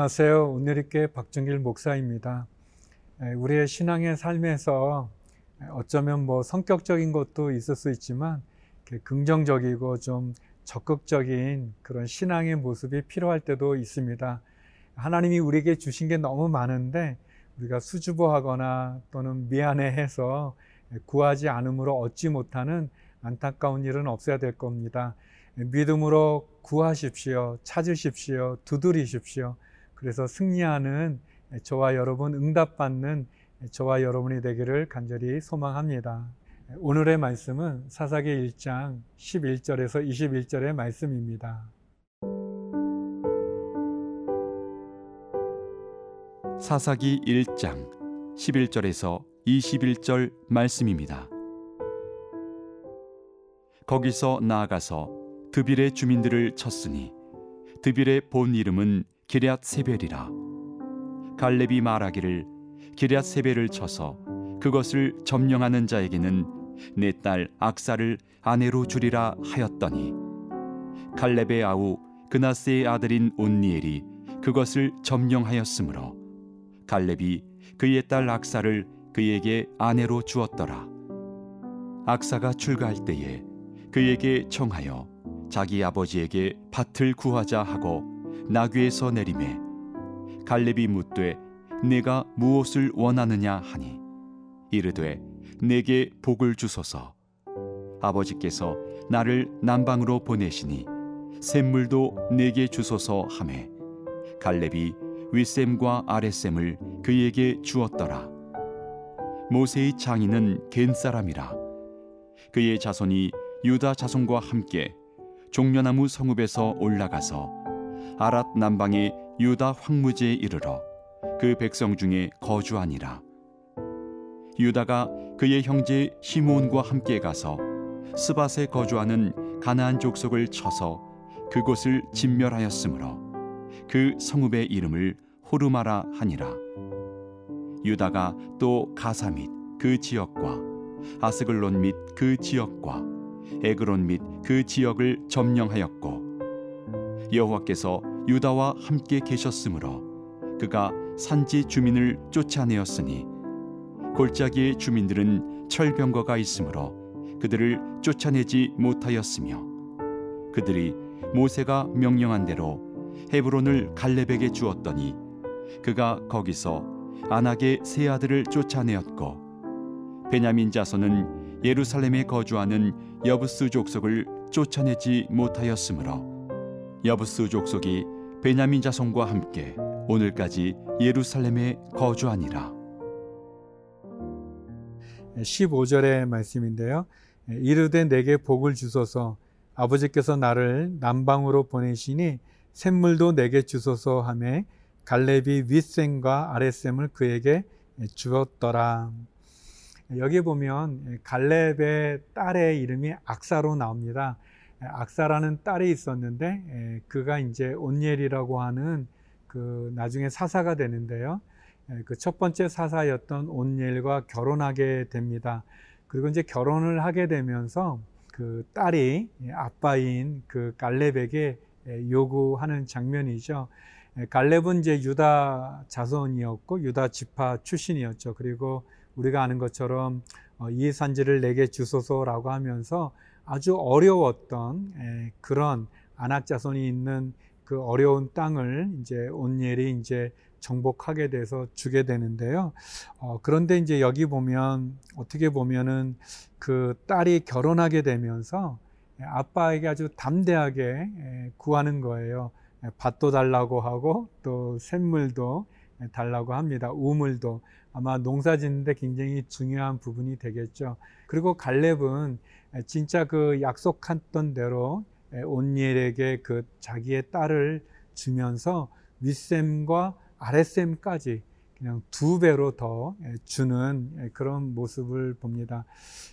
안녕하세요. 오늘리께 박정길 목사입니다. 우리의 신앙의 삶에서 어쩌면 뭐 성격적인 것도 있을 수 있지만 긍정적이고 좀 적극적인 그런 신앙의 모습이 필요할 때도 있습니다. 하나님이 우리에게 주신 게 너무 많은데 우리가 수줍어하거나 또는 미안해해서 구하지 않음으로 얻지 못하는 안타까운 일은 없어야 될 겁니다. 믿음으로 구하십시오. 찾으십시오. 두드리십시오. 그래서 승리하는 저와 여러분 응답받는 저와 여러분이 되기를 간절히 소망합니다. 오늘의 말씀은 사사기 1장 11절에서 21절의 말씀입니다. 사사기 1장 11절에서 21절 말씀입니다. 거기서 나아가서 드빌의 주민들을 쳤으니 드빌의 본 이름은 기럇 세벨이라. 갈렙이 말하기를 기럇 세벨을 쳐서 그것을 점령하는 자에게는 내 딸 악사를 아내로 주리라 하였더니 갈렙의 아우 그나스의 아들인 온니엘이 그것을 점령하였으므로 갈렙이 그의 딸 악사를 그에게 아내로 주었더라. 악사가 출가할 때에 그에게 청하여 자기 아버지에게 밭을 구하자 하고 나귀에서 내림에 갈렙이 묻되 내가 무엇을 원하느냐 하니 이르되 내게 복을 주소서. 아버지께서 나를 남방으로 보내시니 샘물도 내게 주소서 하매 갈렙이 윗샘과 아랫샘을 그에게 주었더라. 모세의 장인은 겐 사람이라. 그의 자손이 유다 자손과 함께 종려나무 성읍에서 올라가서 아랏 남방의 유다 황무지에 이르러 그 백성 중에 거주하니라. 유다가 그의 형제 시므온과 함께 가서 스밧에 거주하는 가나안 족속을 쳐서 그곳을 진멸하였으므로 그 성읍의 이름을 호르마라 하니라. 유다가 또 가사 및 그 지역과 아스글론 및 그 지역과 에그론 및 그 지역을 점령하였고 여호와께서 유다와 함께 계셨으므로 그가 산지 주민을 쫓아내었으니 골짜기의 주민들은 철병거가 있으므로 그들을 쫓아내지 못하였으며 그들이 모세가 명령한 대로 헤브론을 갈렙에게 주었더니 그가 거기서 안악의 세 아들을 쫓아내었고 베냐민 자손은 예루살렘에 거주하는 여부스 족속을 쫓아내지 못하였으므로 여부스 족속이 베냐민 자손과 함께 오늘까지 예루살렘에 거주하니라. 15절의 말씀인데요. 이르되 내게 복을 주소서 아버지께서 나를 남방으로 보내시니 샘물도 내게 주소서 하매 갈렙이 윗샘과 아랫샘을 그에게 주었더라. 여기 보면 갈렙의 딸의 이름이 악사로 나옵니다. 악사라는 딸이 있었는데 그가 이제 온니엘이라고 하는 그 나중에 사사가 되는데요. 그 첫 번째 사사였던 온니엘과 결혼하게 됩니다. 그리고 이제 결혼을 하게 되면서 그 딸이 아빠인 그 갈렙에게 요구하는 장면이죠. 갈렙은 이제 유다 자손이었고 유다 지파 출신이었죠. 그리고 우리가 아는 것처럼 어, 이 산지를 내게 주소서라고 하면서 아주 어려웠던 그런 안악자손이 있는 그 어려운 땅을 이제 온니엘이 이제 정복하게 돼서 주게 되는데요. 어, 그런데 이제 여기 보면 어떻게 보면은 그 딸이 결혼하게 되면서 아빠에게 아주 담대하게 구하는 거예요. 밭도 달라고 하고 또 샘물도 달라고 합니다. 우물도 아마 농사 짓는데 굉장히 중요한 부분이 되겠죠. 그리고 갈렙은 진짜 그 약속했던 대로 온니엘에게 그 자기의 딸을 주면서 윗샘과 아랫샘까지 그냥 두 배로 더 주는 그런 모습을 봅니다.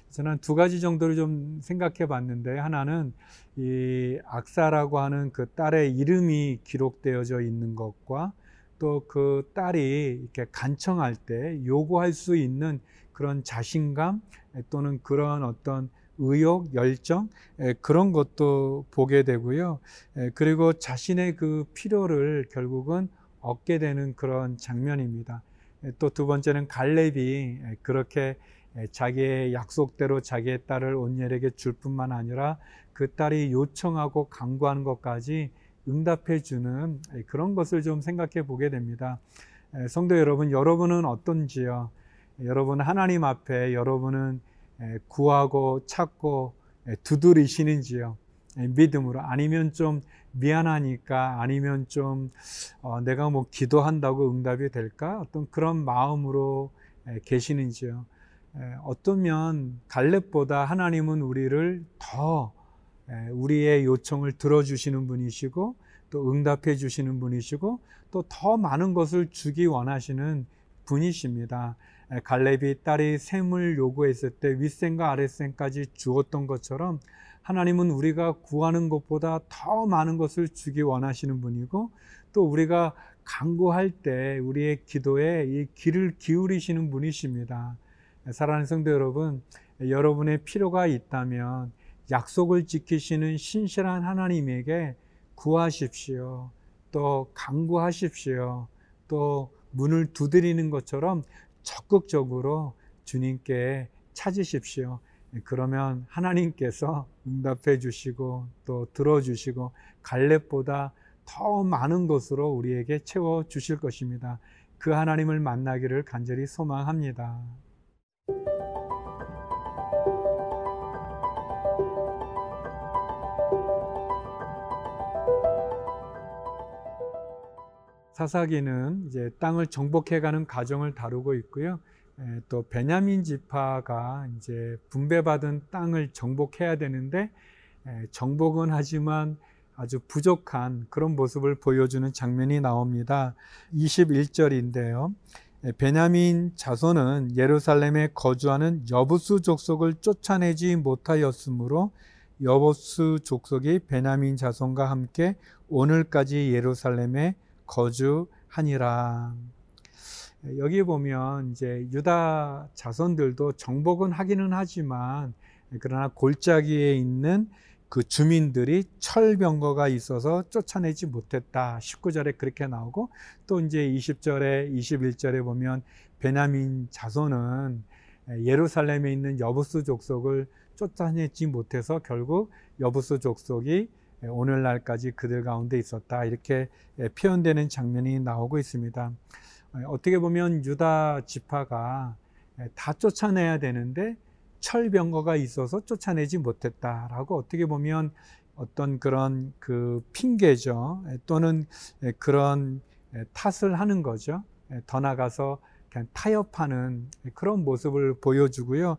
저는 두 가지 정도를 좀 생각해 봤는데 하나는 이 악사라고 하는 그 딸의 이름이 기록되어져 있는 것과 또 그 딸이 이렇게 간청할 때 요구할 수 있는 그런 자신감 또는 그런 어떤 의욕, 열정 그런 것도 보게 되고요. 그리고 자신의 그 필요를 결국은 얻게 되는 그런 장면입니다. 또 두 번째는 갈렙이 그렇게 자기의 약속대로 자기의 딸을 온열에게 줄 뿐만 아니라 그 딸이 요청하고 강구하는 것까지 응답해 주는 그런 것을 좀 생각해 보게 됩니다. 성도 여러분, 여러분은 어떤지요? 여러분 하나님 앞에 여러분은 구하고 찾고 두드리시는지요? 믿음으로 아니면 좀 미안하니까 아니면 좀 어, 내가 뭐 기도한다고 응답이 될까 어떤 그런 마음으로 계시는지요. 어떠면 갈렙보다 하나님은 우리를 더 우리의 요청을 들어주시는 분이시고 또 응답해 주시는 분이시고 또 더 많은 것을 주기 원하시는 분이십니다. 갈렙이 딸이 샘을 요구했을 때 윗샘과 아랫샘까지 주었던 것처럼 하나님은 우리가 구하는 것보다 더 많은 것을 주기 원하시는 분이고 또 우리가 간구할 때 우리의 기도에 이 귀를 기울이시는 분이십니다. 사랑하는 성도 여러분, 여러분의 필요가 있다면 약속을 지키시는 신실한 하나님에게 구하십시오. 또 간구하십시오. 또 문을 두드리는 것처럼 적극적으로 주님께 찾으십시오. 그러면 하나님께서 응답해 주시고 또 들어주시고 갈렙보다 더 많은 것으로 우리에게 채워 주실 것입니다. 그 하나님을 만나기를 간절히 소망합니다. 사사기는 이제 땅을 정복해가는 과정을 다루고 있고요. 또 베냐민 지파가 이제 분배받은 땅을 정복해야 되는데 정복은 하지만 아주 부족한 그런 모습을 보여주는 장면이 나옵니다. 21절인데요. 베냐민 자손은 예루살렘에 거주하는 여부수 족속을 쫓아내지 못하였으므로 여부수 족속이 베냐민 자손과 함께 오늘까지 예루살렘에 거주하니라. 여기 보면 이제 유다 자손들도 정복은 하기는 하지만 그러나 골짜기에 있는 그 주민들이 철병거가 있어서 쫓아내지 못했다. 19절에 그렇게 나오고 또 이제 20절에 21절에 보면 베냐민 자손은 예루살렘에 있는 여부스 족속을 쫓아내지 못해서 결국 여부스 족속이 오늘날까지 그들 가운데 있었다. 이렇게 표현되는 장면이 나오고 있습니다. 어떻게 보면 유다 지파가 다 쫓아내야 되는데 철병거가 있어서 쫓아내지 못했다라고 어떻게 보면 어떤 그런 그 핑계죠. 또는 그런 탓을 하는 거죠. 더 나가서 그냥 타협하는 그런 모습을 보여주고요.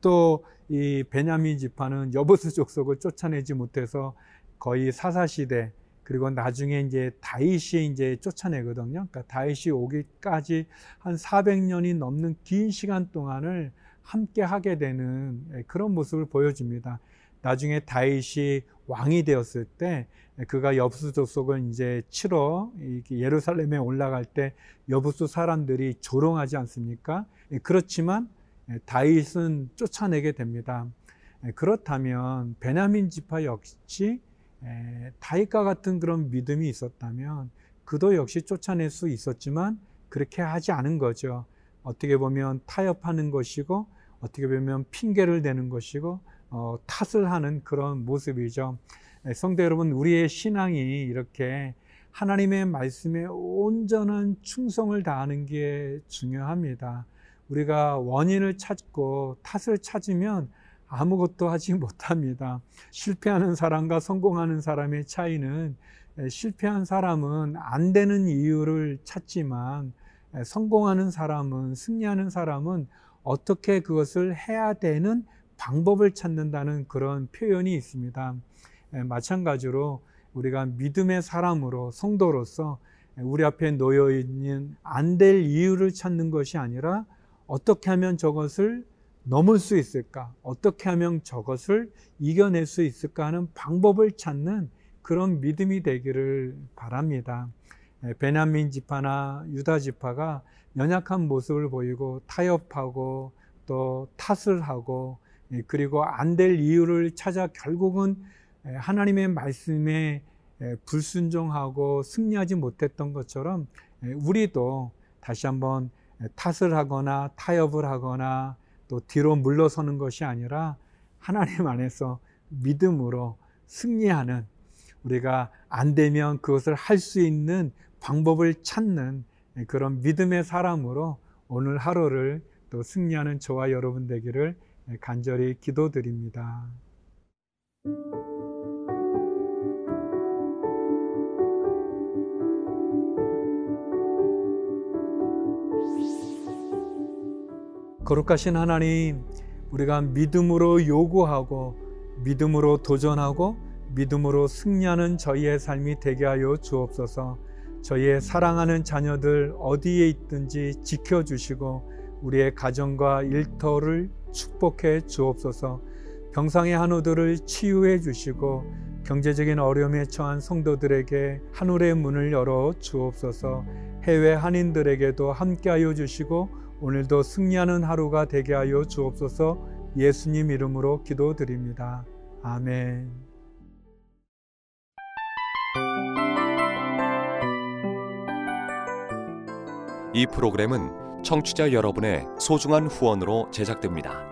또 이 베냐민 지파는 여보스 족속을 쫓아내지 못해서 거의 사사시대 그리고 나중에 이제 다윗이 이제 쫓아내거든요. 그러니까 다윗이 오기까지 한 400년이 넘는 긴 시간 동안을 함께 하게 되는 예, 그런 모습을 보여줍니다. 나중에 다윗이 왕이 되었을 때 그가 여부수 족속을 이제 치러 예루살렘에 올라갈 때 여부수 사람들이 조롱하지 않습니까? 예, 그렇지만 예, 다윗은 쫓아내게 됩니다. 그렇다면 베냐민 지파 역시 다윗과 같은 그런 믿음이 있었다면 그도 역시 쫓아낼 수 있었지만 그렇게 하지 않은 거죠. 어떻게 보면 타협하는 것이고 어떻게 보면 핑계를 대는 것이고 어, 탓을 하는 그런 모습이죠. 성도 여러분, 우리의 신앙이 이렇게 하나님의 말씀에 온전한 충성을 다하는 게 중요합니다. 우리가 원인을 찾고 탓을 찾으면 아무것도 하지 못합니다. 실패하는 사람과 성공하는 사람의 차이는 실패한 사람은 안 되는 이유를 찾지만 성공하는 사람은 승리하는 사람은 어떻게 그것을 해야 되는 방법을 찾는다는 그런 표현이 있습니다. 마찬가지로 우리가 믿음의 사람으로 성도로서 우리 앞에 놓여 있는 안 될 이유를 찾는 것이 아니라 어떻게 하면 저것을 넘을 수 있을까? 어떻게 하면 저것을 이겨낼 수 있을까 하는 방법을 찾는 그런 믿음이 되기를 바랍니다. 베냐민 지파나 유다 지파가 연약한 모습을 보이고 타협하고 또 탓을 하고 그리고 안 될 이유를 찾아 결국은 하나님의 말씀에 불순종하고 승리하지 못했던 것처럼 예, 우리도 다시 한번 탓을 하거나 타협을 하거나 또 뒤로 물러서는 것이 아니라 하나님 안에서 믿음으로 승리하는 우리가 안 되면 그것을 할 수 있는 방법을 찾는 그런 믿음의 사람으로 오늘 하루를 또 승리하는 저와 여러분 되기를 간절히 기도드립니다. 거룩하신 하나님, 우리가 믿음으로 요구하고 믿음으로 도전하고 믿음으로 승리하는 저희의 삶이 되게 하여 주옵소서. 저희의 사랑하는 자녀들 어디에 있든지 지켜 주시고 우리의 가정과 일터를 축복해 주옵소서. 병상의 한우들을 치유해 주시고 경제적인 어려움에 처한 성도들에게 하늘의 문을 열어 주옵소서. 해외 한인들에게도 함께하여 주시고 오늘도 승리하는 하루가 되게 하여 주옵소서. 예수님 이름으로 기도드립니다. 아멘. 이 프로그램은 청취자 여러분의 소중한 후원으로 제작됩니다.